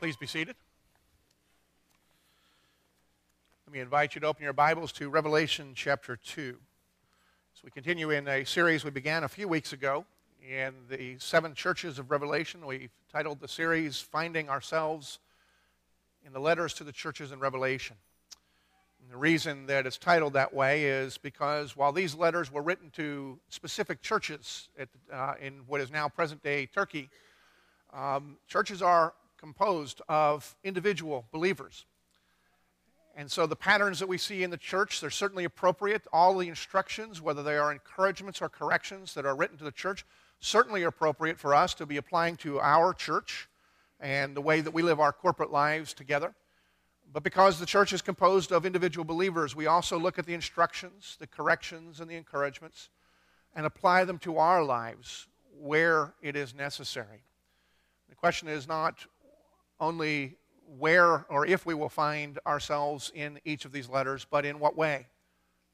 Please be seated. Let me invite you to open your Bibles to Revelation chapter 2. As we continue in a series we began a few weeks ago in the seven churches of Revelation, we've titled the series Finding Ourselves in the Letters to the Churches in Revelation. And the reason that it's titled that way is because while these letters were written to specific churches at, uh, in what is now present day Turkey, um, churches are composed of individual believers. And so the patterns that we see in the church, they're certainly appropriate. All the instructions, whether they are encouragements or corrections that are written to the church, certainly appropriate for us to be applying to our church and the way that we live our corporate lives together. But because the church is composed of individual believers, we also look at the instructions, the corrections, and the encouragements and apply them to our lives where it is necessary. The question is not only where or if we will find ourselves in each of these letters, but in what way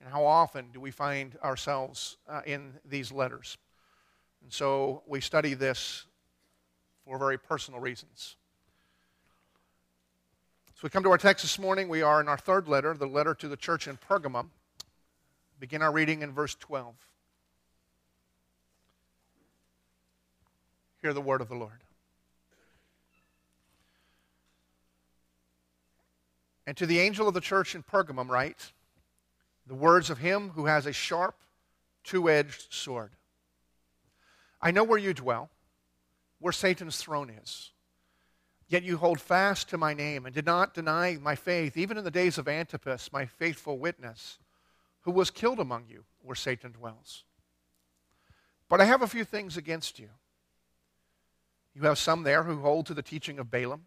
and how often do we find ourselves uh, in these letters. And so we study this for very personal reasons. So we come to our text this morning. We are in our third letter, the letter to the church in Pergamum. Begin our reading in verse 12. Hear the word of the Lord. And to the angel of the church in Pergamum, write the words of him who has a sharp, two edged sword. I know where you dwell, where Satan's throne is. Yet you hold fast to my name and did not deny my faith, even in the days of Antipas, my faithful witness, who was killed among you where Satan dwells. But I have a few things against you. You have some there who hold to the teaching of Balaam,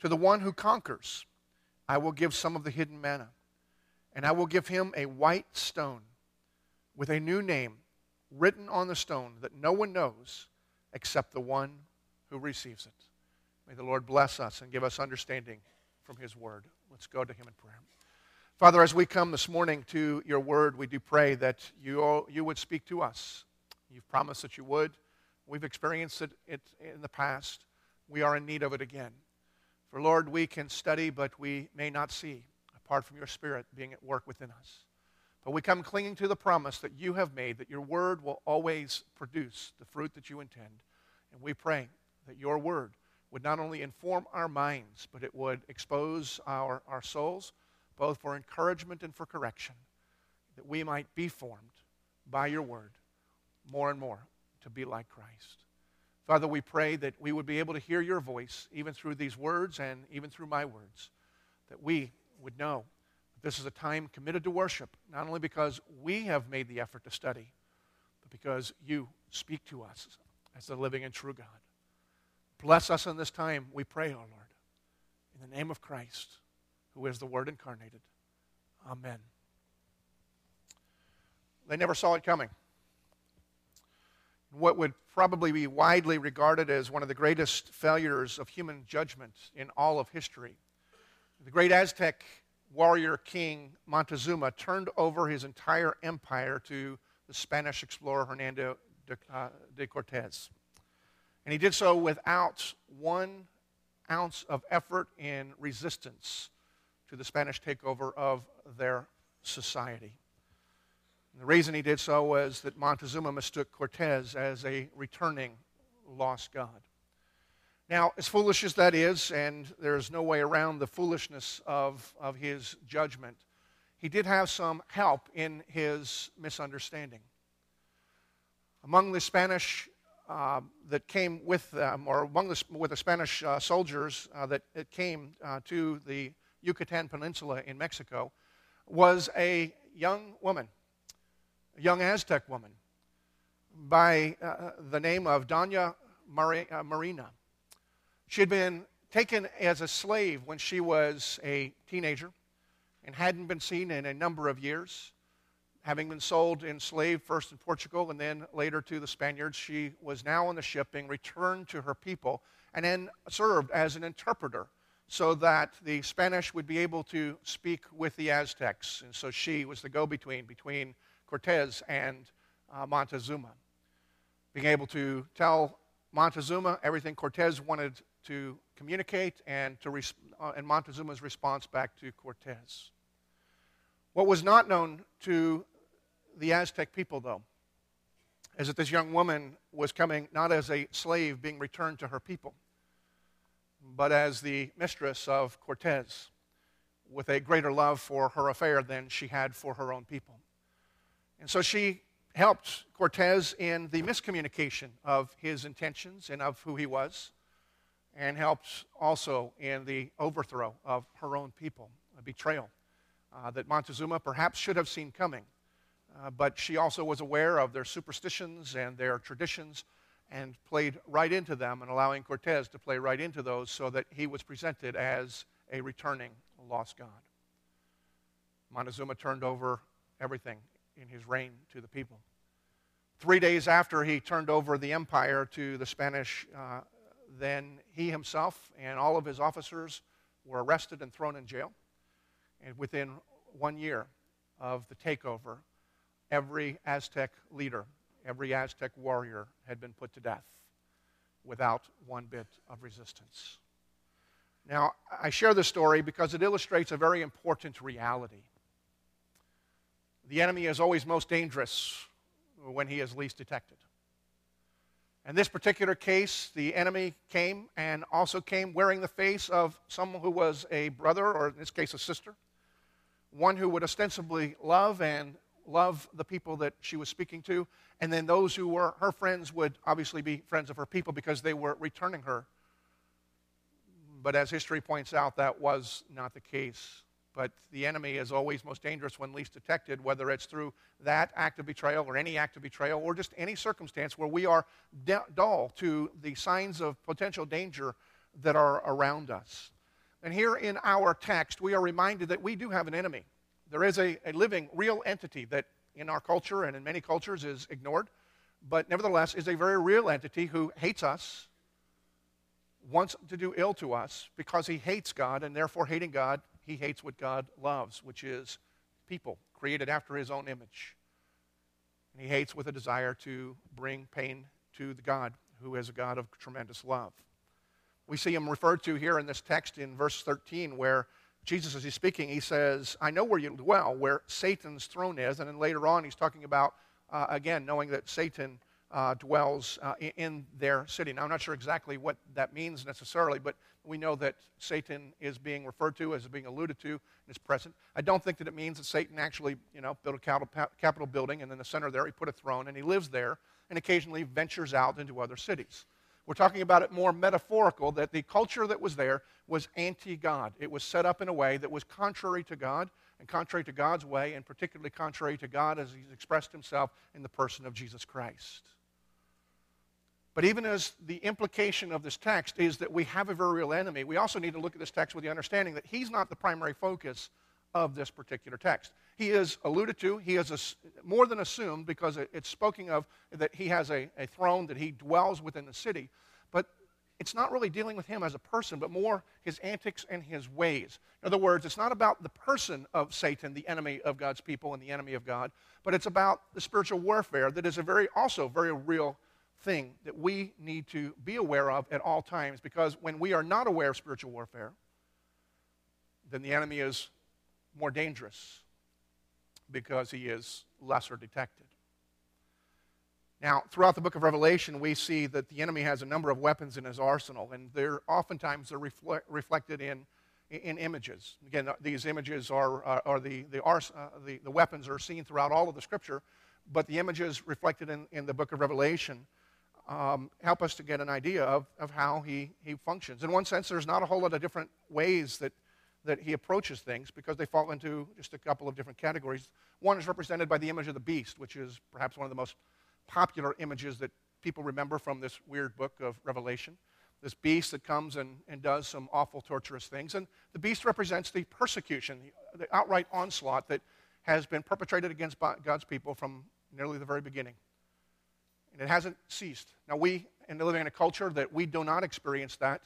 To the one who conquers, I will give some of the hidden manna, and I will give him a white stone with a new name written on the stone that no one knows except the one who receives it. May the Lord bless us and give us understanding from His Word. Let's go to Him in prayer. Father, as we come this morning to your Word, we do pray that you, you would speak to us. You've promised that you would. We've experienced it, it in the past. We are in need of it again. For Lord, we can study, but we may not see apart from your Spirit being at work within us. But we come clinging to the promise that you have made, that your word will always produce the fruit that you intend. And we pray that your word would not only inform our minds, but it would expose our, our souls, both for encouragement and for correction, that we might be formed by your word more and more to be like Christ. Father, we pray that we would be able to hear your voice even through these words and even through my words, that we would know that this is a time committed to worship, not only because we have made the effort to study, but because you speak to us as the living and true God. Bless us in this time, we pray, O oh Lord. In the name of Christ, who is the Word incarnated. Amen. They never saw it coming. What would probably be widely regarded as one of the greatest failures of human judgment in all of history. The great Aztec warrior king Montezuma turned over his entire empire to the Spanish explorer Hernando de, uh, de Cortez. And he did so without one ounce of effort in resistance to the Spanish takeover of their society. And the reason he did so was that Montezuma mistook Cortez as a returning lost God. Now, as foolish as that is, and there's no way around the foolishness of, of his judgment, he did have some help in his misunderstanding. Among the Spanish uh, that came with them, or among the, with the Spanish uh, soldiers uh, that came uh, to the Yucatan Peninsula in Mexico, was a young woman, a young Aztec woman, by uh, the name of Dona Marina. She had been taken as a slave when she was a teenager and hadn't been seen in a number of years. Having been sold enslaved first in Portugal and then later to the Spaniards, she was now on the ship being returned to her people and then served as an interpreter so that the Spanish would be able to speak with the Aztecs. And so she was the go between between Cortez and uh, Montezuma. Being able to tell Montezuma everything Cortez wanted to communicate and, to res- uh, and Montezuma's response back to Cortez. What was not known to the Aztec people, though, is that this young woman was coming not as a slave being returned to her people, but as the mistress of Cortez, with a greater love for her affair than she had for her own people. And so she helped Cortez in the miscommunication of his intentions and of who he was, and helped also in the overthrow of her own people, a betrayal uh, that Montezuma perhaps should have seen coming. Uh, but she also was aware of their superstitions and their traditions and played right into them and allowing Cortez to play right into those so that he was presented as a returning lost God. Montezuma turned over everything in his reign to the people. Three days after he turned over the empire to the Spanish, uh, then he himself and all of his officers were arrested and thrown in jail. And within one year of the takeover, every Aztec leader, every Aztec warrior had been put to death without one bit of resistance. Now, I share this story because it illustrates a very important reality. The enemy is always most dangerous when he is least detected. In this particular case, the enemy came and also came wearing the face of someone who was a brother, or in this case, a sister, one who would ostensibly love and love the people that she was speaking to, and then those who were her friends would obviously be friends of her people because they were returning her. But as history points out, that was not the case. But the enemy is always most dangerous when least detected, whether it's through that act of betrayal or any act of betrayal or just any circumstance where we are dull to the signs of potential danger that are around us. And here in our text, we are reminded that we do have an enemy. There is a, a living, real entity that in our culture and in many cultures is ignored, but nevertheless is a very real entity who hates us, wants to do ill to us because he hates God, and therefore, hating God, he hates what God loves, which is people created after his own image. And he hates with a desire to bring pain to the God who is a God of tremendous love. We see him referred to here in this text in verse 13, where Jesus, as he's speaking, he says, I know where you dwell, where Satan's throne is. And then later on, he's talking about, uh, again, knowing that Satan uh, dwells uh, in their city. Now, I'm not sure exactly what that means necessarily, but we know that Satan is being referred to as being alluded to and is present. I don't think that it means that Satan actually, you know, built a capital building and in the center there he put a throne and he lives there and occasionally ventures out into other cities. We're talking about it more metaphorical that the culture that was there was anti God. It was set up in a way that was contrary to God and contrary to God's way, and particularly contrary to God as He's expressed Himself in the person of Jesus Christ. But even as the implication of this text is that we have a very real enemy, we also need to look at this text with the understanding that He's not the primary focus of this particular text. He is alluded to, he is more than assumed because it, it's spoken of that he has a, a throne, that he dwells within the city. But it's not really dealing with him as a person, but more his antics and his ways. In other words, it's not about the person of Satan, the enemy of God's people and the enemy of God, but it's about the spiritual warfare that is a very, also very real thing that we need to be aware of at all times because when we are not aware of spiritual warfare, then the enemy is more dangerous because he is lesser detected. Now, throughout the book of Revelation, we see that the enemy has a number of weapons in his arsenal, and they're oftentimes they're reflect, reflected in, in images. Again, these images are, are, are the, the, uh, the, the, weapons are seen throughout all of the scripture, but the images reflected in, in the book of Revelation um, help us to get an idea of, of how he, he functions. In one sense, there's not a whole lot of different ways that that he approaches things because they fall into just a couple of different categories. One is represented by the image of the beast, which is perhaps one of the most popular images that people remember from this weird book of Revelation. this beast that comes and, and does some awful, torturous things. And the beast represents the persecution, the, the outright onslaught that has been perpetrated against God's people from nearly the very beginning. And it hasn't ceased. Now, we, in living in a culture that we do not experience that,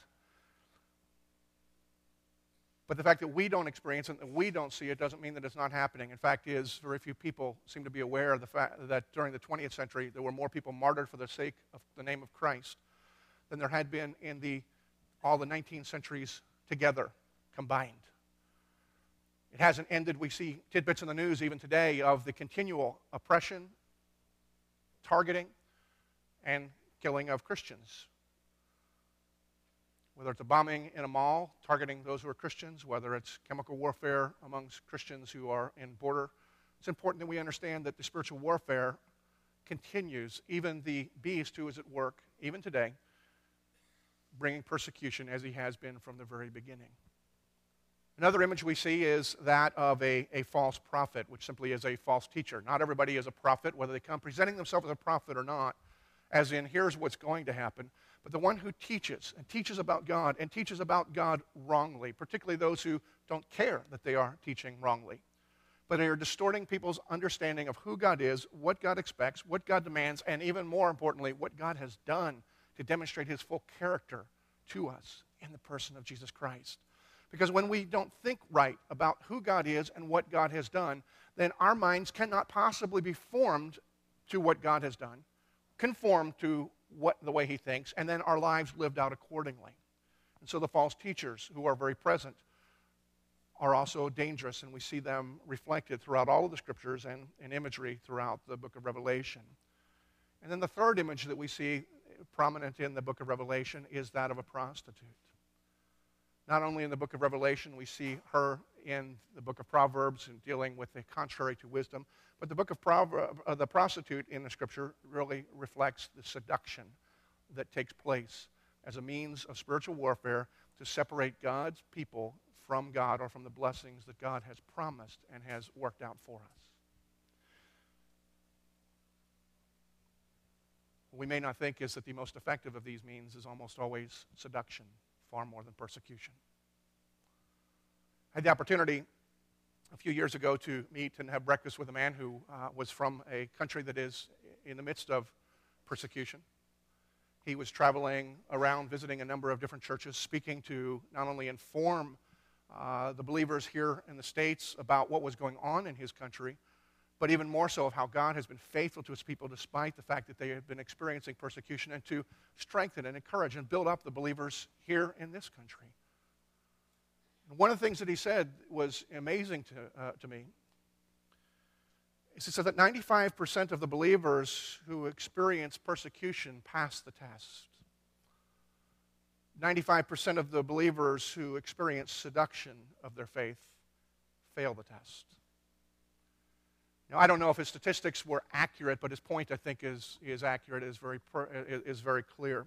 but the fact that we don't experience it and we don't see it doesn't mean that it's not happening. In fact, is very few people seem to be aware of the fact that during the 20th century there were more people martyred for the sake of the name of Christ than there had been in the, all the 19 centuries together combined. It hasn't ended. We see tidbits in the news even today of the continual oppression, targeting, and killing of Christians whether it's a bombing in a mall targeting those who are Christians, whether it's chemical warfare amongst Christians who are in border. It's important that we understand that the spiritual warfare continues. Even the beast who is at work, even today, bringing persecution as he has been from the very beginning. Another image we see is that of a, a false prophet, which simply is a false teacher. Not everybody is a prophet, whether they come presenting themselves as a prophet or not, as in, here's what's going to happen but the one who teaches and teaches about God and teaches about God wrongly, particularly those who don't care that they are teaching wrongly, but they are distorting people's understanding of who God is, what God expects, what God demands, and even more importantly, what God has done to demonstrate his full character to us in the person of Jesus Christ. Because when we don't think right about who God is and what God has done, then our minds cannot possibly be formed to what God has done, conformed to what, the way he thinks, and then our lives lived out accordingly. And so the false teachers who are very present are also dangerous, and we see them reflected throughout all of the scriptures and in imagery throughout the book of Revelation. And then the third image that we see prominent in the book of Revelation is that of a prostitute. Not only in the book of Revelation, we see her in the book of Proverbs and dealing with the contrary to wisdom, but the book of Proverbs, uh, the prostitute in the scripture really reflects the seduction that takes place as a means of spiritual warfare to separate God's people from God or from the blessings that God has promised and has worked out for us. What we may not think is that the most effective of these means is almost always seduction, far more than persecution. I had the opportunity a few years ago to meet and have breakfast with a man who uh, was from a country that is in the midst of persecution. He was traveling around visiting a number of different churches, speaking to not only inform uh, the believers here in the States about what was going on in his country, but even more so of how God has been faithful to his people despite the fact that they have been experiencing persecution, and to strengthen and encourage and build up the believers here in this country. One of the things that he said was amazing to, uh, to me. He said that 95% of the believers who experience persecution pass the test. 95% of the believers who experience seduction of their faith fail the test. Now, I don't know if his statistics were accurate, but his point, I think, is, is accurate, is very, is very clear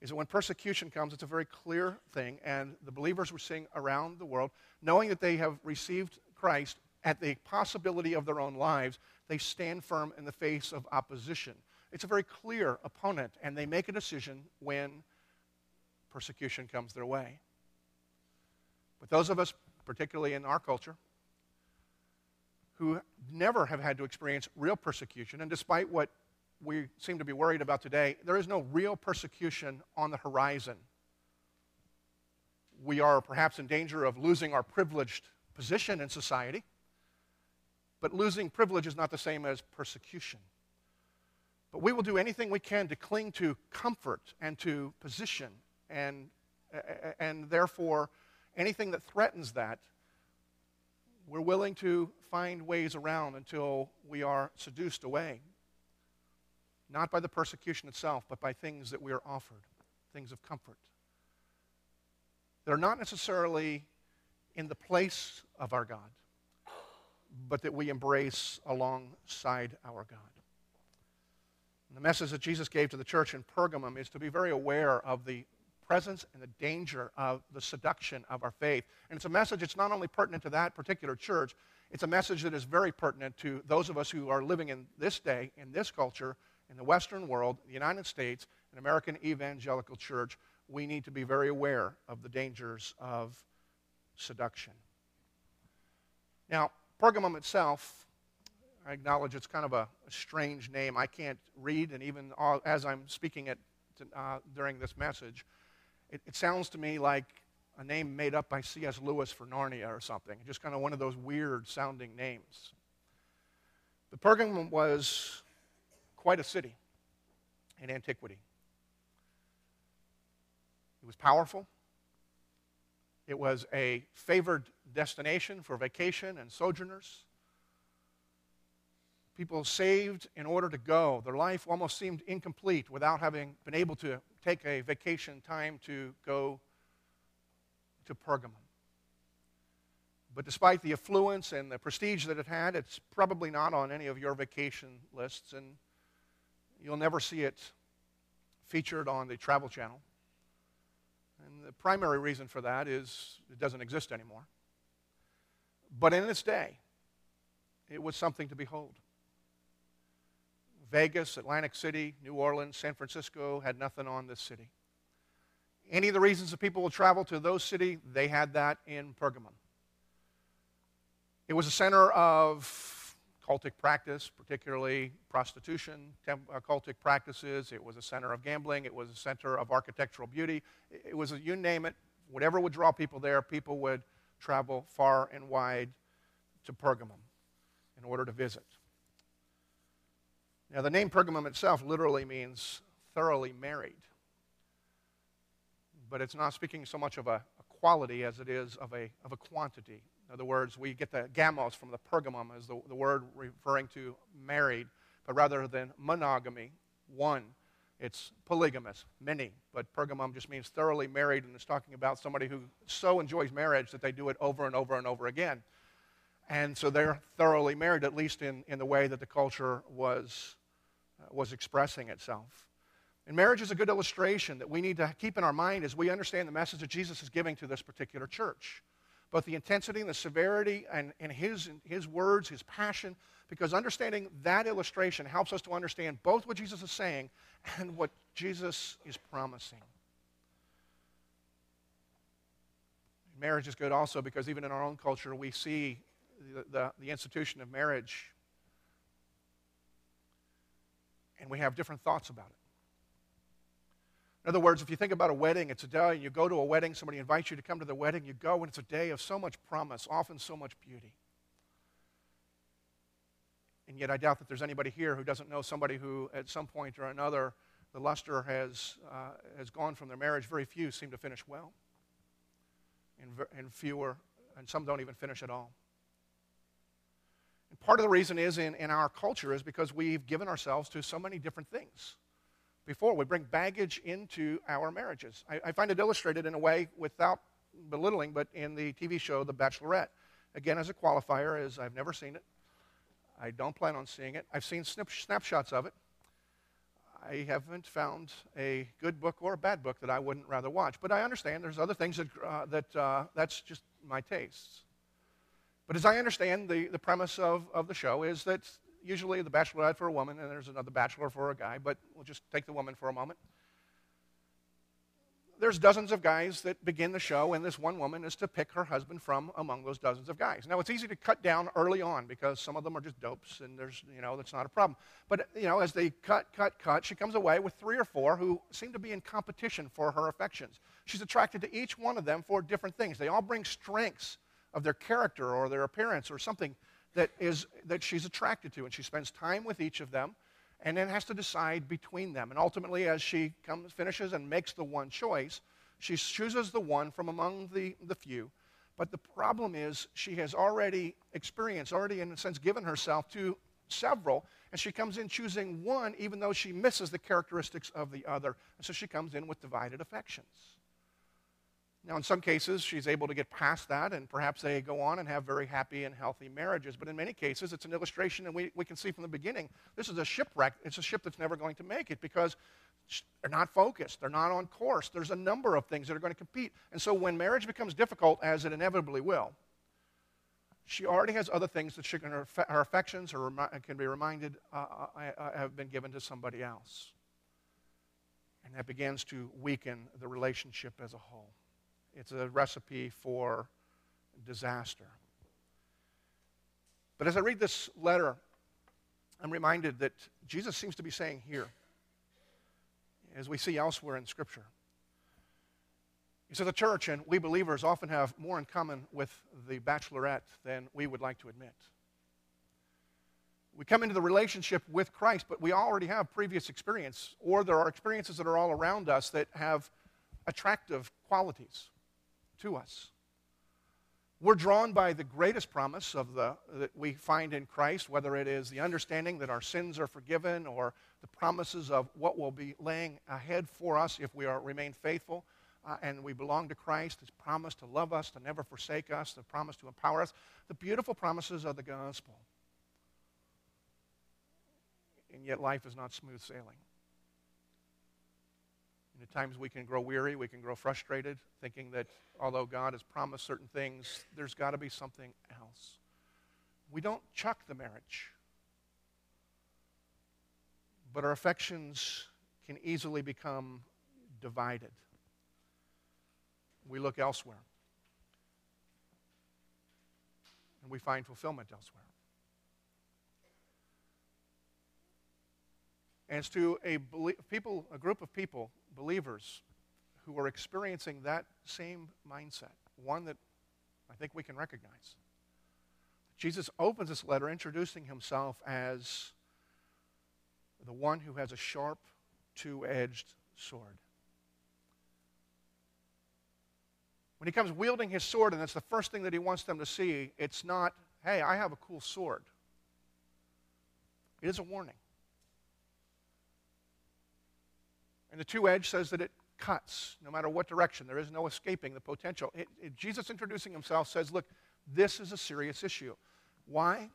is that when persecution comes, it's a very clear thing, and the believers we're seeing around the world, knowing that they have received Christ at the possibility of their own lives, they stand firm in the face of opposition. It's a very clear opponent, and they make a decision when persecution comes their way. But those of us, particularly in our culture, who never have had to experience real persecution, and despite what we seem to be worried about today, there is no real persecution on the horizon. We are perhaps in danger of losing our privileged position in society, but losing privilege is not the same as persecution. But we will do anything we can to cling to comfort and to position, and, and therefore, anything that threatens that, we're willing to find ways around until we are seduced away not by the persecution itself, but by things that we are offered, things of comfort. That are not necessarily in the place of our God, but that we embrace alongside our God. And the message that Jesus gave to the church in Pergamum is to be very aware of the presence and the danger of the seduction of our faith. And it's a message that's not only pertinent to that particular church, it's a message that is very pertinent to those of us who are living in this day, in this culture, in the Western world, the United States, an American evangelical church, we need to be very aware of the dangers of seduction. Now, Pergamum itself, I acknowledge it's kind of a, a strange name. I can't read, and even as I'm speaking it uh, during this message, it, it sounds to me like a name made up by C.S. Lewis for Narnia or something, just kind of one of those weird sounding names. The Pergamum was quite a city in antiquity. It was powerful. It was a favored destination for vacation and sojourners. People saved in order to go. Their life almost seemed incomplete without having been able to take a vacation time to go to Pergamum. But despite the affluence and the prestige that it had, it's probably not on any of your vacation lists, and you'll never see it featured on the Travel Channel. And the primary reason for that is it doesn't exist anymore. But in its day, it was something to behold. Vegas, Atlantic City, New Orleans, San Francisco had nothing on this city. Any of the reasons that people will travel to those cities, they had that in Pergamum. It was a center of cultic practice, particularly prostitution, uh, cultic practices. It was a center of gambling. It was a center of architectural beauty. It was, a, you name it, whatever would draw people there, people would travel far and wide to Pergamum in order to visit. Now, the name Pergamum itself literally means thoroughly married. But it's not speaking so much of a, a quality as it is of a, of a quantity. In other words, we get the gamos from the Pergamum as the, the word referring to married, but rather than monogamy, one. It's polygamous, many, but Pergamum just means thoroughly married, and it's talking about somebody who so enjoys marriage that they do it over and over and over again. And so they're thoroughly married, at least in, in the way that the culture was, was expressing itself. And marriage is a good illustration that we need to keep in our mind as we understand the message that Jesus is giving to this particular church both the intensity and the severity and, and his, his words, his passion, because understanding that illustration helps us to understand both what Jesus is saying and what Jesus is promising. Marriage is good also because even in our own culture, we see the, the, the institution of marriage and we have different thoughts about it. In other words, if you think about a wedding, it's a day, and you go to a wedding, somebody invites you to come to the wedding, you go, and it's a day of so much promise, often so much beauty. And yet, I doubt that there's anybody here who doesn't know somebody who, at some point or another, the luster has, uh, has gone from their marriage. Very few seem to finish well, and, and fewer, and some don't even finish at all. And part of the reason is in, in our culture is because we've given ourselves to so many different things before. We bring baggage into our marriages. I, I, find it illustrated in a way without belittling, but in the TV show The Bachelorette. Again, as a qualifier, as I've never seen it. I don't plan on seeing it. I've seen snip, snapshots of it. I haven't found a good book or a bad book that I wouldn't rather watch. But I understand there's other things that, uh, that uh, that's just my tastes. But as I understand, the, the premise of, of the show is that usually the bachelorette for a woman, and there's another bachelor for a guy, but we'll just take the woman for a moment. There's dozens of guys that begin the show, and this one woman is to pick her husband from among those dozens of guys. Now, it's easy to cut down early on because some of them are just dopes, and there's, you know, that's not a problem. But, you know, as they cut, cut, cut, she comes away with three or four who seem to be in competition for her affections. She's attracted to each one of them for different things. They all bring strengths of their character or their appearance or something that, is, that she's attracted to. And she spends time with each of them and then has to decide between them. And ultimately, as she comes, finishes and makes the one choice, she chooses the one from among the, the few. But the problem is, she has already experienced, already in a sense given herself to several, and she comes in choosing one even though she misses the characteristics of the other. And so she comes in with divided affections. Now, in some cases, she's able to get past that, and perhaps they go on and have very happy and healthy marriages. But in many cases, it's an illustration, and we, we can see from the beginning this is a shipwreck. It's a ship that's never going to make it because they're not focused, they're not on course. There's a number of things that are going to compete. And so when marriage becomes difficult, as it inevitably will, she already has other things that she can, her, her affections can be reminded uh, uh, uh, have been given to somebody else. And that begins to weaken the relationship as a whole. It's a recipe for disaster. But as I read this letter, I'm reminded that Jesus seems to be saying here, as we see elsewhere in Scripture, he says the church and we believers often have more in common with the bachelorette than we would like to admit. We come into the relationship with Christ, but we already have previous experience, or there are experiences that are all around us that have attractive qualities to us. We're drawn by the greatest promise of the, that we find in Christ, whether it is the understanding that our sins are forgiven or the promises of what will be laying ahead for us if we are, remain faithful uh, and we belong to Christ, His promise to love us, to never forsake us, the promise to empower us, the beautiful promises of the gospel. And yet life is not smooth sailing. And at times we can grow weary, we can grow frustrated, thinking that although God has promised certain things, there's got to be something else. We don't chuck the marriage, but our affections can easily become divided. We look elsewhere, and we find fulfillment elsewhere. And it's to a people, a group of people believers who are experiencing that same mindset, one that I think we can recognize. Jesus opens this letter introducing himself as the one who has a sharp, two edged sword. When he comes wielding his sword, and that's the first thing that he wants them to see, it's not, hey, I have a cool sword. It is a warning. And the two edge says that it cuts no matter what direction. There is no escaping the potential. It, it, Jesus introducing himself says, look, this is a serious issue. Why?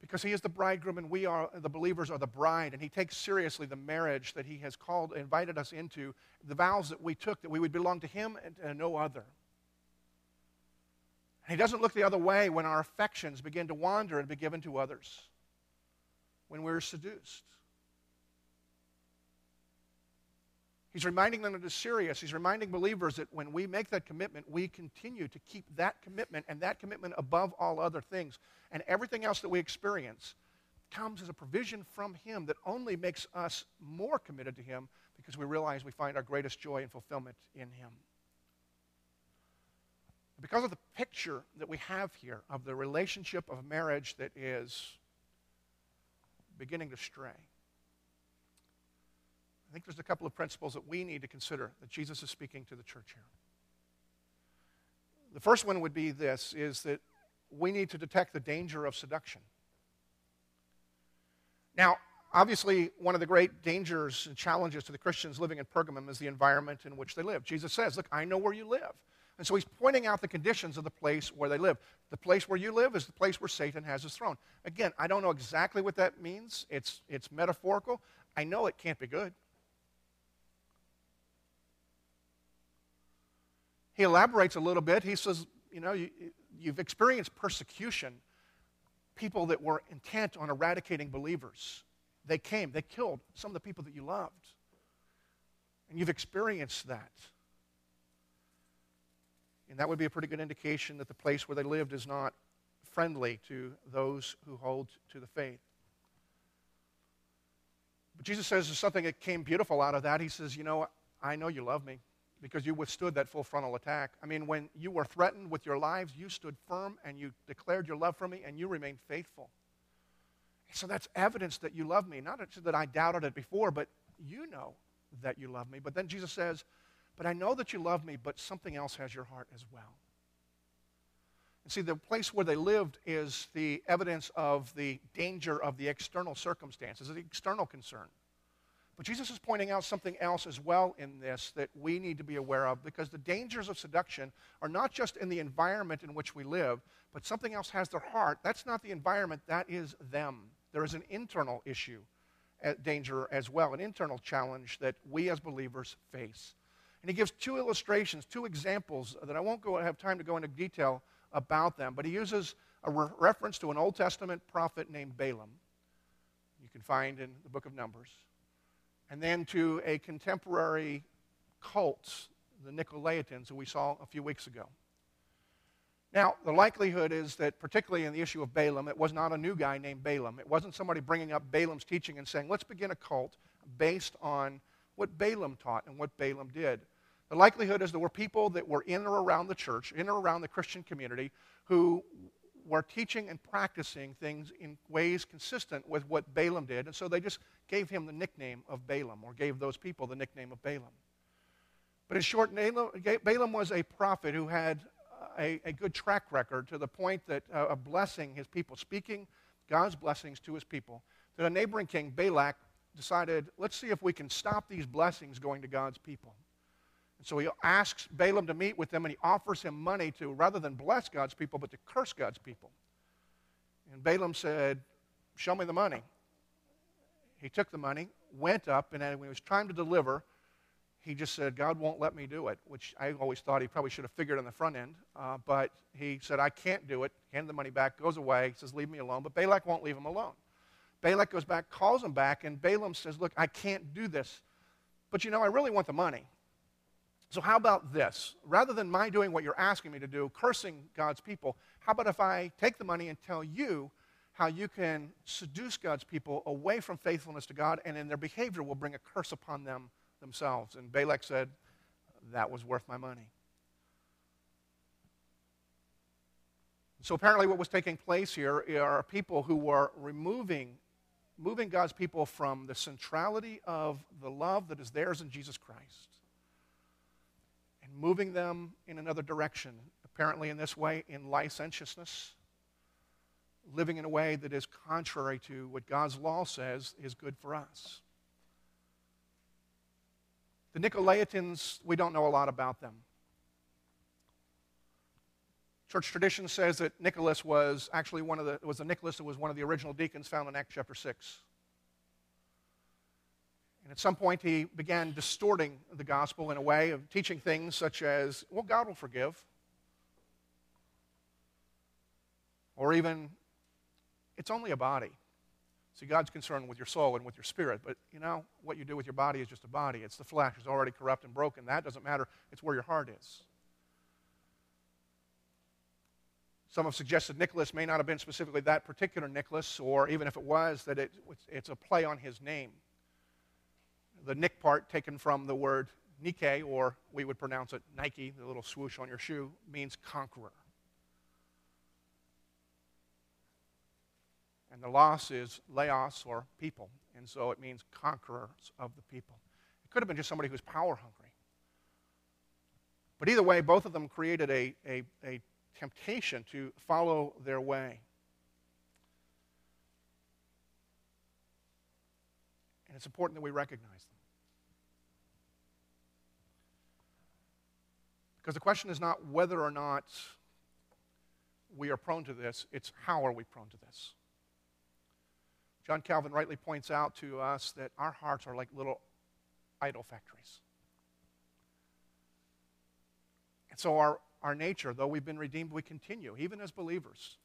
Because he is the bridegroom and we are, the believers are the bride. And he takes seriously the marriage that he has called, invited us into, the vows that we took that we would belong to him and, and no other. And he doesn't look the other way when our affections begin to wander and be given to others, when we're seduced. He's reminding them that it's serious. He's reminding believers that when we make that commitment, we continue to keep that commitment and that commitment above all other things. And everything else that we experience comes as a provision from Him that only makes us more committed to Him because we realize we find our greatest joy and fulfillment in Him. Because of the picture that we have here of the relationship of marriage that is beginning to stray I think there's a couple of principles that we need to consider that Jesus is speaking to the church here. The first one would be this is that we need to detect the danger of seduction. Now, obviously, one of the great dangers and challenges to the Christians living in Pergamum is the environment in which they live. Jesus says, Look, I know where you live. And so he's pointing out the conditions of the place where they live. The place where you live is the place where Satan has his throne. Again, I don't know exactly what that means. It's, it's metaphorical. I know it can't be good. He elaborates a little bit. He says, You know, you, you've experienced persecution, people that were intent on eradicating believers. They came, they killed some of the people that you loved. And you've experienced that. And that would be a pretty good indication that the place where they lived is not friendly to those who hold to the faith. But Jesus says there's something that came beautiful out of that. He says, You know, I know you love me because you withstood that full frontal attack. I mean, when you were threatened with your lives, you stood firm and you declared your love for me and you remained faithful. So that's evidence that you love me. Not that I doubted it before, but you know that you love me. But then Jesus says, But I know that you love me, but something else has your heart as well. And see, the place where they lived is the evidence of the danger of the external circumstances, the external concern. But Jesus is pointing out something else as well in this that we need to be aware of because the dangers of seduction are not just in the environment in which we live, but something else has their heart. That's not the environment, that is them. There is an internal issue, uh, danger as well, an internal challenge that we as believers face. And he gives two illustrations, two examples that I won't go have time to go into detail about them, but he uses a re- reference to an Old Testament prophet named Balaam. You can find in the book of Numbers and then to a contemporary cult, the Nicolaitans, who we saw a few weeks ago. Now, the likelihood is that, particularly in the issue of Balaam, it was not a new guy named Balaam. It wasn't somebody bringing up Balaam's teaching and saying, let's begin a cult based on what Balaam taught and what Balaam did. The likelihood is there were people that were in or around the church, in or around the Christian community, who were teaching and practicing things in ways consistent with what Balaam did. And so they just gave him the nickname of Balaam, or gave those people the nickname of Balaam. But in short, Balaam was a prophet who had a, a good track record to the point that uh, of blessing his people, speaking God's blessings to his people, that a neighboring king, Balak, decided, let's see if we can stop these blessings going to God's people. And so he asks Balaam to meet with them, and he offers him money to, rather than bless God's people, but to curse God's people. And Balaam said, Show me the money. He took the money, went up, and when it was time to deliver, he just said, God won't let me do it, which I always thought he probably should have figured on the front end. Uh, but he said, I can't do it. Hand the money back, goes away, says, Leave me alone. But Balak won't leave him alone. Balak goes back, calls him back, and Balaam says, Look, I can't do this. But you know, I really want the money. So, how about this? Rather than my doing what you're asking me to do, cursing God's people, how about if I take the money and tell you how you can seduce God's people away from faithfulness to God, and in their behavior will bring a curse upon them themselves. And Balak said, That was worth my money. So apparently, what was taking place here are people who were removing, moving God's people from the centrality of the love that is theirs in Jesus Christ moving them in another direction. Apparently, in this way, in licentiousness, living in a way that is contrary to what God's law says is good for us. The Nicolaitans, we don't know a lot about them. Church tradition says that Nicholas was actually one of the was the Nicholas that was one of the original deacons found in Acts chapter 6. And at some point he began distorting the gospel in a way of teaching things such as, well, God will forgive. Or even, it's only a body. See, God's concerned with your soul and with your spirit, but you know, what you do with your body is just a body. It's the flesh. It's already corrupt and broken. That doesn't matter. It's where your heart is. Some have suggested Nicholas may not have been specifically that particular Nicholas, or even if it was, that it, it's a play on his name. The Nick part, taken from the word Nike, or we would pronounce it Nike, the little swoosh on your shoe, means conqueror. And the loss is laos or people. And so it means conquerors of the people. It could have been just somebody who's power hungry. But either way, both of them created a, a, a temptation to follow their way. And it's important that we recognize them. Because the question is not whether or not we are prone to this, it's how are we prone to this. John Calvin rightly points out to us that our hearts are like little idol factories. And so our, our nature, though we've been redeemed, we continue, even as believers,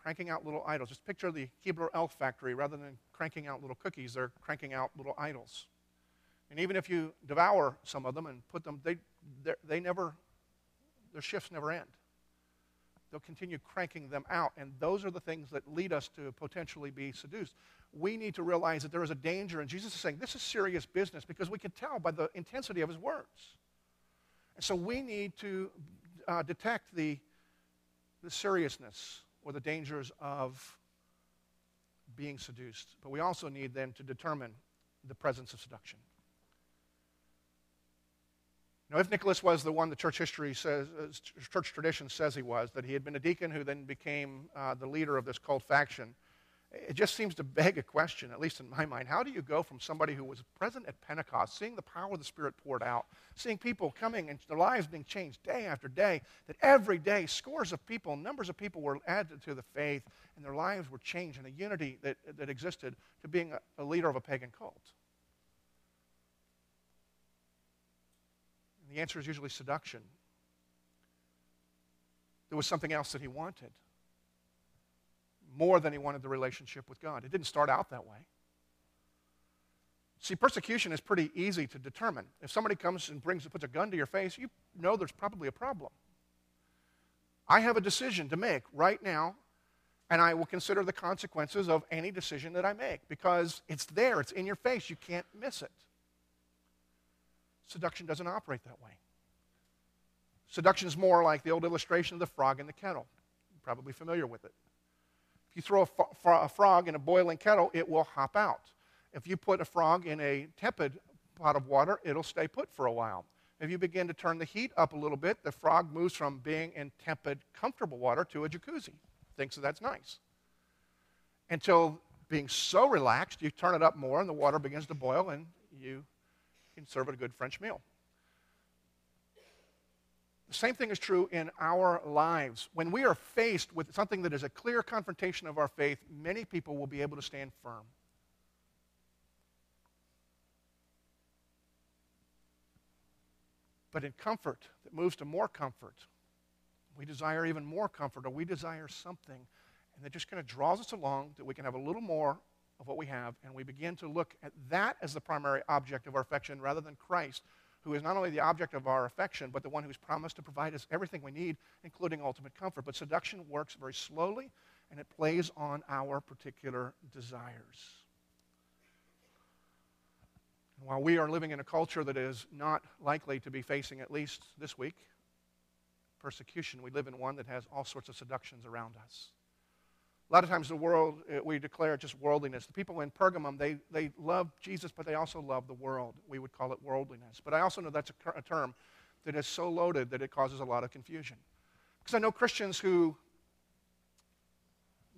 cranking out little idols. Just picture the Keebler Elf factory. Rather than cranking out little cookies, they're cranking out little idols. And even if you devour some of them and put them, they, they never, their shifts never end they'll continue cranking them out. And those are the things that lead us to potentially be seduced. We need to realize that there is a danger, and Jesus is saying this is serious business because we can tell by the intensity of his words. And so we need to uh, detect the, the seriousness or the dangers of being seduced. But we also need then to determine the presence of seduction. Now, if Nicholas was the one the church history says, uh, church tradition says he was, that he had been a deacon who then became uh, the leader of this cult faction, it just seems to beg a question, at least in my mind. How do you go from somebody who was present at Pentecost, seeing the power of the Spirit poured out, seeing people coming and their lives being changed day after day, that every day scores of people, numbers of people were added to the faith, and their lives were changed, and a unity that, that existed to being a, a leader of a pagan cult? The answer is usually seduction. There was something else that he wanted more than he wanted the relationship with God. It didn't start out that way. See, persecution is pretty easy to determine. If somebody comes and brings puts a gun to your face, you know there's probably a problem. I have a decision to make right now, and I will consider the consequences of any decision that I make because it's there, it's in your face, you can't miss it. Seduction doesn't operate that way. Seduction is more like the old illustration of the frog in the kettle. You're probably familiar with it. If you throw a, a frog in a boiling kettle, it will hop out. If you put a frog in a tepid pot of water, it'll stay put for a while. If you begin to turn the heat up a little bit, the frog moves from being in tepid, comfortable water to a jacuzzi. Thinks that that's nice. Until being so relaxed, you turn it up more and the water begins to boil and you can serve a good French meal. The same thing is true in our lives. When we are faced with something that is a clear confrontation of our faith, many people will be able to stand firm. But in comfort that moves to more comfort, we desire even more comfort, or we desire something, and that just kind of draws us along that we can have a little more of what we have, and we begin to look at that as the primary object of our affection rather than Christ, who is not only the object of our affection, but the one who's promised to provide us everything we need, including ultimate comfort. But seduction works very slowly, and it plays on our particular desires. And While we are living in a culture that is not likely to be facing, at least this week, persecution, we live in one that has all sorts of seductions around us. A lot of times the world, uh, we declare just worldliness. The people in Pergamum, they, they love Jesus, but they also love the world. We would call it worldliness. But I also know that's a, a term that is so loaded that it causes a lot of confusion. Because I know Christians who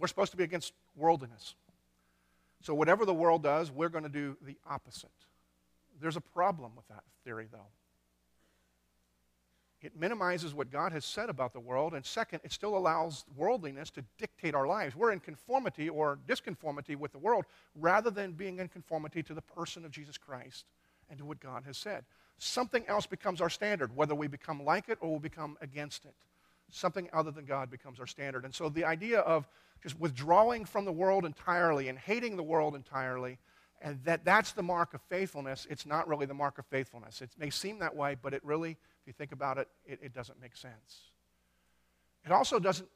we're supposed to be against worldliness. So whatever the world does, we're going to do the opposite. There's a problem with that theory, though. It minimizes what God has said about the world, and second, it still allows worldliness to dictate our lives. We're in conformity or disconformity with the world rather than being in conformity to the person of Jesus Christ and to what God has said. Something else becomes our standard, whether we become like it or we become against it. Something other than God becomes our standard. And so the idea of just withdrawing from the world entirely and hating the world entirely and that that's the mark of faithfulness. It's not really the mark of faithfulness. It may seem that way, but it really, if you think about it, it, it doesn't make sense. It also doesn't,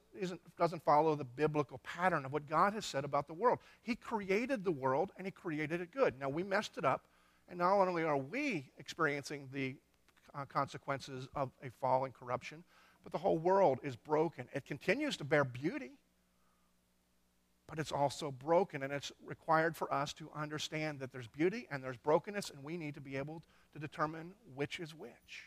doesn't follow the biblical pattern of what God has said about the world. He created the world and He created it good. Now, we messed it up, and not only are we experiencing the uh, consequences of a fall and corruption, but the whole world is broken. It continues to bear beauty but it's also broken. And it's required for us to understand that there's beauty and there's brokenness, and we need to be able to determine which is which.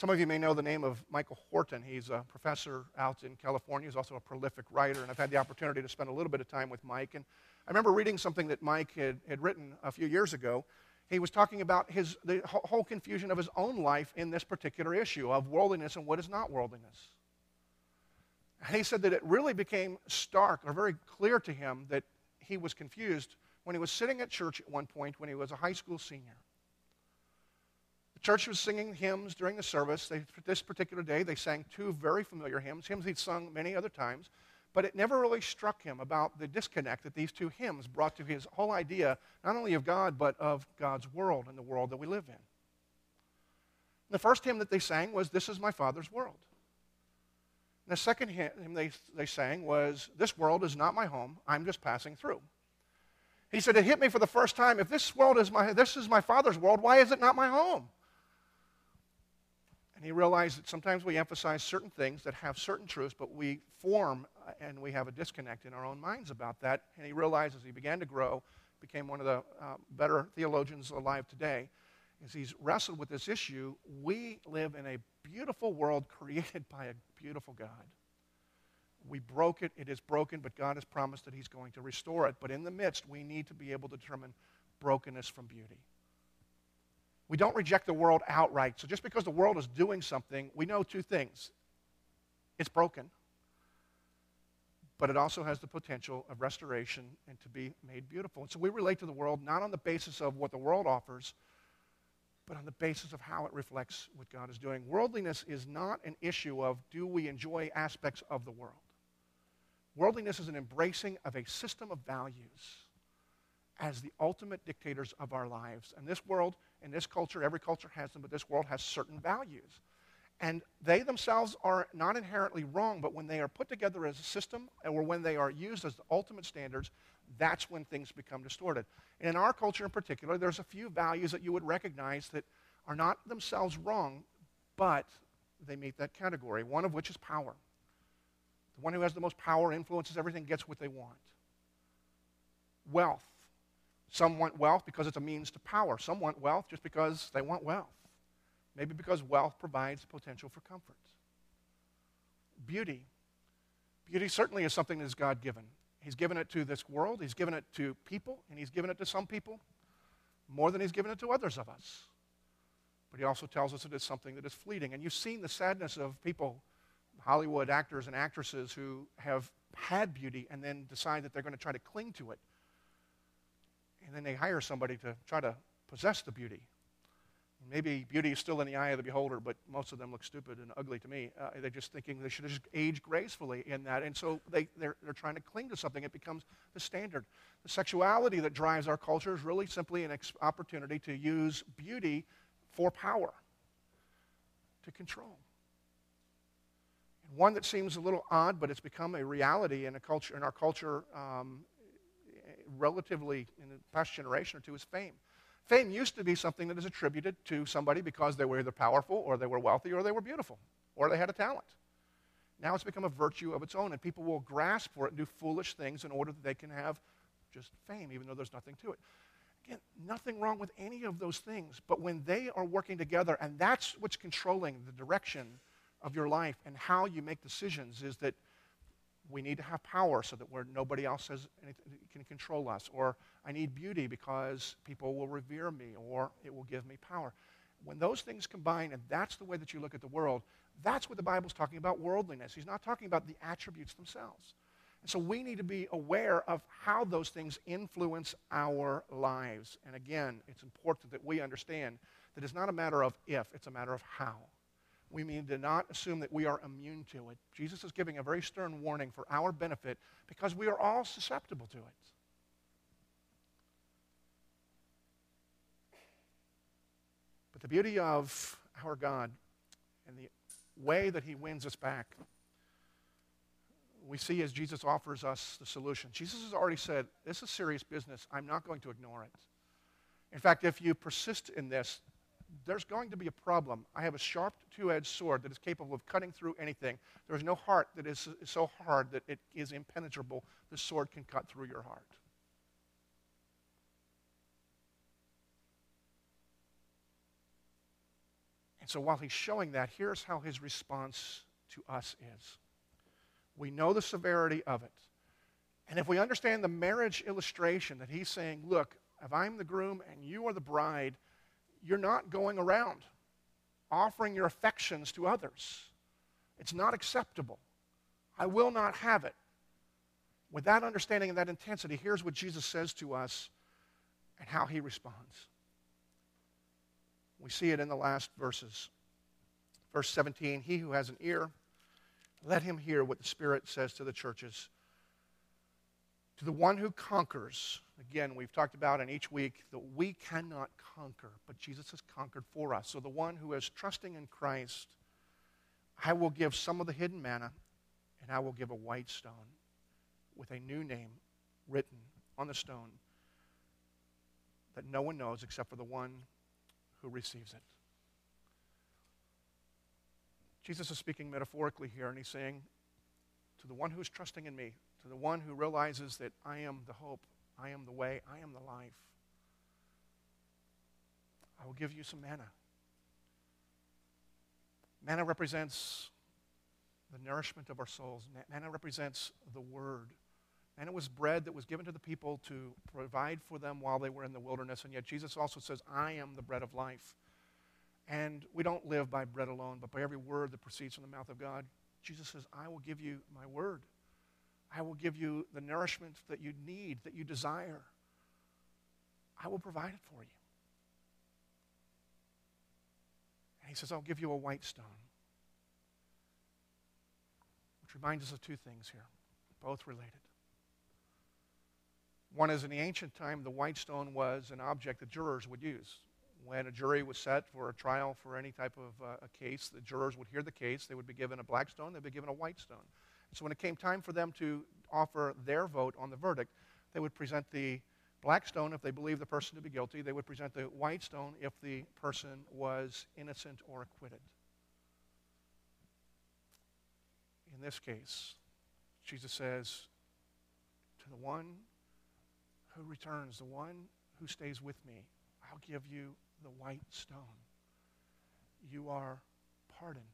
Some of you may know the name of Michael Horton. He's a professor out in California. He's also a prolific writer, and I've had the opportunity to spend a little bit of time with Mike. And I remember reading something that Mike had, had written a few years ago. He was talking about his, the whole confusion of his own life in this particular issue of worldliness and what is not worldliness. And he said that it really became stark or very clear to him that he was confused when he was sitting at church at one point when he was a high school senior. The church was singing hymns during the service. They, this particular day, they sang two very familiar hymns, hymns he'd sung many other times, but it never really struck him about the disconnect that these two hymns brought to his whole idea, not only of God, but of God's world and the world that we live in. The first hymn that they sang was, This is My Father's World. The second hymn they, they sang was, This world is not my home, I'm just passing through. He said, It hit me for the first time. If this world is my, this is my father's world, why is it not my home? And he realized that sometimes we emphasize certain things that have certain truths, but we form uh, and we have a disconnect in our own minds about that. And he realized as he began to grow, became one of the uh, better theologians alive today, as he's wrestled with this issue, we live in a beautiful world created by a beautiful God. We broke it, it is broken, but God has promised that He's going to restore it. But in the midst, we need to be able to determine brokenness from beauty. We don't reject the world outright. So just because the world is doing something, we know two things it's broken, but it also has the potential of restoration and to be made beautiful. And so we relate to the world not on the basis of what the world offers but on the basis of how it reflects what God is doing. Worldliness is not an issue of do we enjoy aspects of the world. Worldliness is an embracing of a system of values as the ultimate dictators of our lives. And this world, in this culture, every culture has them, but this world has certain values. And they themselves are not inherently wrong, but when they are put together as a system or when they are used as the ultimate standards, that's when things become distorted. And in our culture in particular, there's a few values that you would recognize that are not themselves wrong, but they meet that category, one of which is power. The one who has the most power influences everything, gets what they want. Wealth. Some want wealth because it's a means to power. Some want wealth just because they want wealth. Maybe because wealth provides potential for comfort. Beauty. Beauty certainly is something that is God given. He's given it to this world, He's given it to people, and He's given it to some people more than He's given it to others of us. But He also tells us that it is something that is fleeting. And you've seen the sadness of people, Hollywood actors and actresses, who have had beauty and then decide that they're going to try to cling to it. And then they hire somebody to try to possess the beauty. Maybe beauty is still in the eye of the beholder, but most of them look stupid and ugly to me. Uh, they're just thinking they should just age gracefully in that. And so they, they're, they're trying to cling to something. It becomes the standard. The sexuality that drives our culture is really simply an ex- opportunity to use beauty for power, to control. And one that seems a little odd, but it's become a reality in, a culture, in our culture um, relatively in the past generation or two is fame. Fame used to be something that is attributed to somebody because they were either powerful or they were wealthy or they were beautiful or they had a talent. Now it's become a virtue of its own, and people will grasp for it and do foolish things in order that they can have just fame, even though there's nothing to it. Again, nothing wrong with any of those things, but when they are working together, and that's what's controlling the direction of your life and how you make decisions, is that we need to have power so that where nobody else has anything, can control us. Or I need beauty because people will revere me or it will give me power. When those things combine, and that's the way that you look at the world, that's what the Bible's talking about worldliness. He's not talking about the attributes themselves. And so we need to be aware of how those things influence our lives. And again, it's important that we understand that it's not a matter of if, it's a matter of how we need to not assume that we are immune to it. Jesus is giving a very stern warning for our benefit because we are all susceptible to it. But the beauty of our God and the way that he wins us back, we see as Jesus offers us the solution. Jesus has already said, This is serious business. I'm not going to ignore it. In fact, if you persist in this, there's going to be a problem. I have a sharp two edged sword that is capable of cutting through anything. There is no heart that is so hard that it is impenetrable. The sword can cut through your heart. And so while he's showing that, here's how his response to us is. We know the severity of it. And if we understand the marriage illustration that he's saying, look, if I'm the groom and you are the bride, you're not going around offering your affections to others. It's not acceptable. I will not have it. With that understanding and that intensity, here's what Jesus says to us and how he responds. We see it in the last verses. Verse 17 He who has an ear, let him hear what the Spirit says to the churches. To the one who conquers, again, we've talked about in each week that we cannot conquer, but Jesus has conquered for us. So the one who is trusting in Christ, I will give some of the hidden manna, and I will give a white stone with a new name written on the stone that no one knows except for the one who receives it. Jesus is speaking metaphorically here, and he's saying, To the one who is trusting in me, to the one who realizes that I am the hope, I am the way, I am the life. I will give you some manna. Manna represents the nourishment of our souls. Manna represents the Word. Manna was bread that was given to the people to provide for them while they were in the wilderness. And yet Jesus also says, I am the bread of life. And we don't live by bread alone, but by every word that proceeds from the mouth of God. Jesus says, I will give you my word. I will give you the nourishment that you need, that you desire. I will provide it for you. And he says, I'll give you a white stone. Which reminds us of two things here, both related. One is in the ancient time, the white stone was an object that jurors would use. When a jury was set for a trial for any type of uh, a case, the jurors would hear the case. They would be given a black stone, they'd be given a white stone. So when it came time for them to offer their vote on the verdict, they would present the black stone if they believed the person to be guilty. They would present the white stone if the person was innocent or acquitted. In this case, Jesus says, To the one who returns, the one who stays with me, I'll give you the white stone. You are pardoned.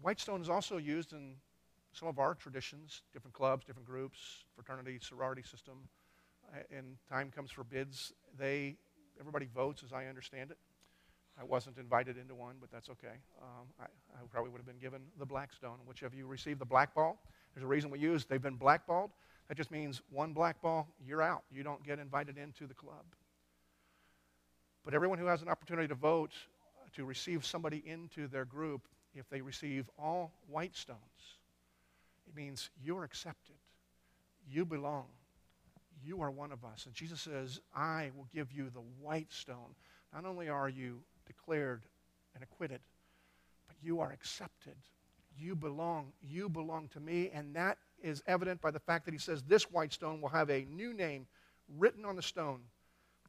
White stone is also used in some of our traditions, different clubs, different groups, fraternity, sorority system. And time comes for bids. They, everybody votes, as I understand it. I wasn't invited into one, but that's okay. Um, I, I, probably would have been given the black stone. Which of you received the black ball? There's a reason we use. They've been blackballed. That just means one black ball, you're out. You don't get invited into the club. But everyone who has an opportunity to vote to receive somebody into their group, if they receive all white stones, it means you're accepted. You belong. You are one of us. And Jesus says, I will give you the white stone. Not only are you declared and acquitted, but you are accepted. You belong. You belong to me. And that is evident by the fact that he says this white stone will have a new name written on the stone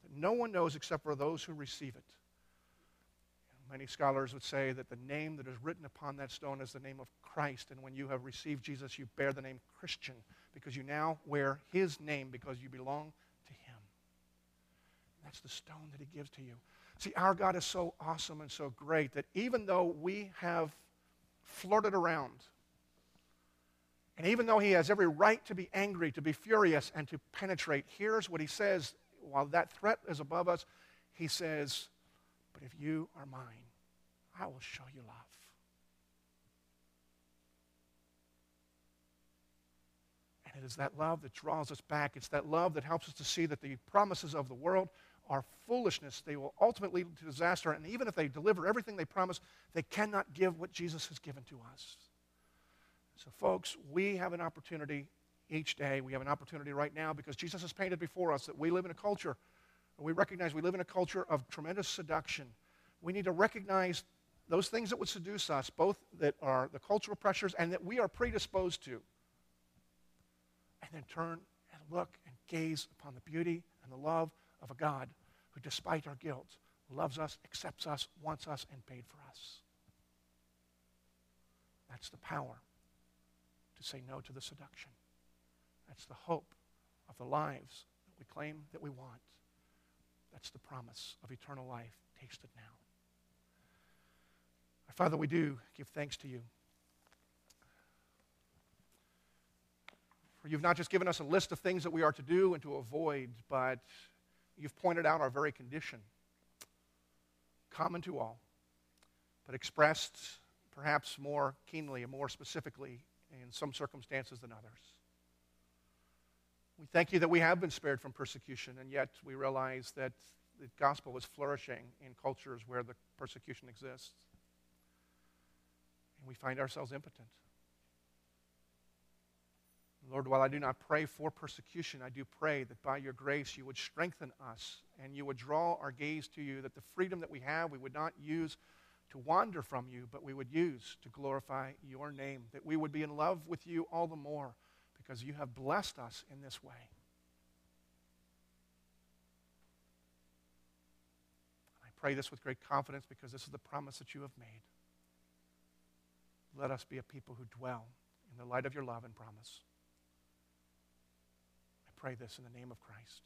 that no one knows except for those who receive it. Many scholars would say that the name that is written upon that stone is the name of Christ. And when you have received Jesus, you bear the name Christian because you now wear his name because you belong to him. That's the stone that he gives to you. See, our God is so awesome and so great that even though we have flirted around, and even though he has every right to be angry, to be furious, and to penetrate, here's what he says while that threat is above us. He says, But if you are mine, I will show you love. And it is that love that draws us back. It's that love that helps us to see that the promises of the world are foolishness. They will ultimately lead to disaster. And even if they deliver everything they promise, they cannot give what Jesus has given to us. So, folks, we have an opportunity each day. We have an opportunity right now because Jesus has painted before us that we live in a culture, we recognize we live in a culture of tremendous seduction. We need to recognize those things that would seduce us, both that are the cultural pressures and that we are predisposed to, and then turn and look and gaze upon the beauty and the love of a God who, despite our guilt, loves us, accepts us, wants us, and paid for us. That's the power to say no to the seduction. That's the hope of the lives that we claim that we want. That's the promise of eternal life. Taste it now. Our Father, we do give thanks to you. For you've not just given us a list of things that we are to do and to avoid, but you've pointed out our very condition, common to all, but expressed perhaps more keenly and more specifically in some circumstances than others. We thank you that we have been spared from persecution, and yet we realize that the gospel is flourishing in cultures where the persecution exists. And we find ourselves impotent. Lord, while I do not pray for persecution, I do pray that by your grace you would strengthen us and you would draw our gaze to you, that the freedom that we have we would not use to wander from you, but we would use to glorify your name, that we would be in love with you all the more because you have blessed us in this way. I pray this with great confidence because this is the promise that you have made. Let us be a people who dwell in the light of your love and promise. I pray this in the name of Christ.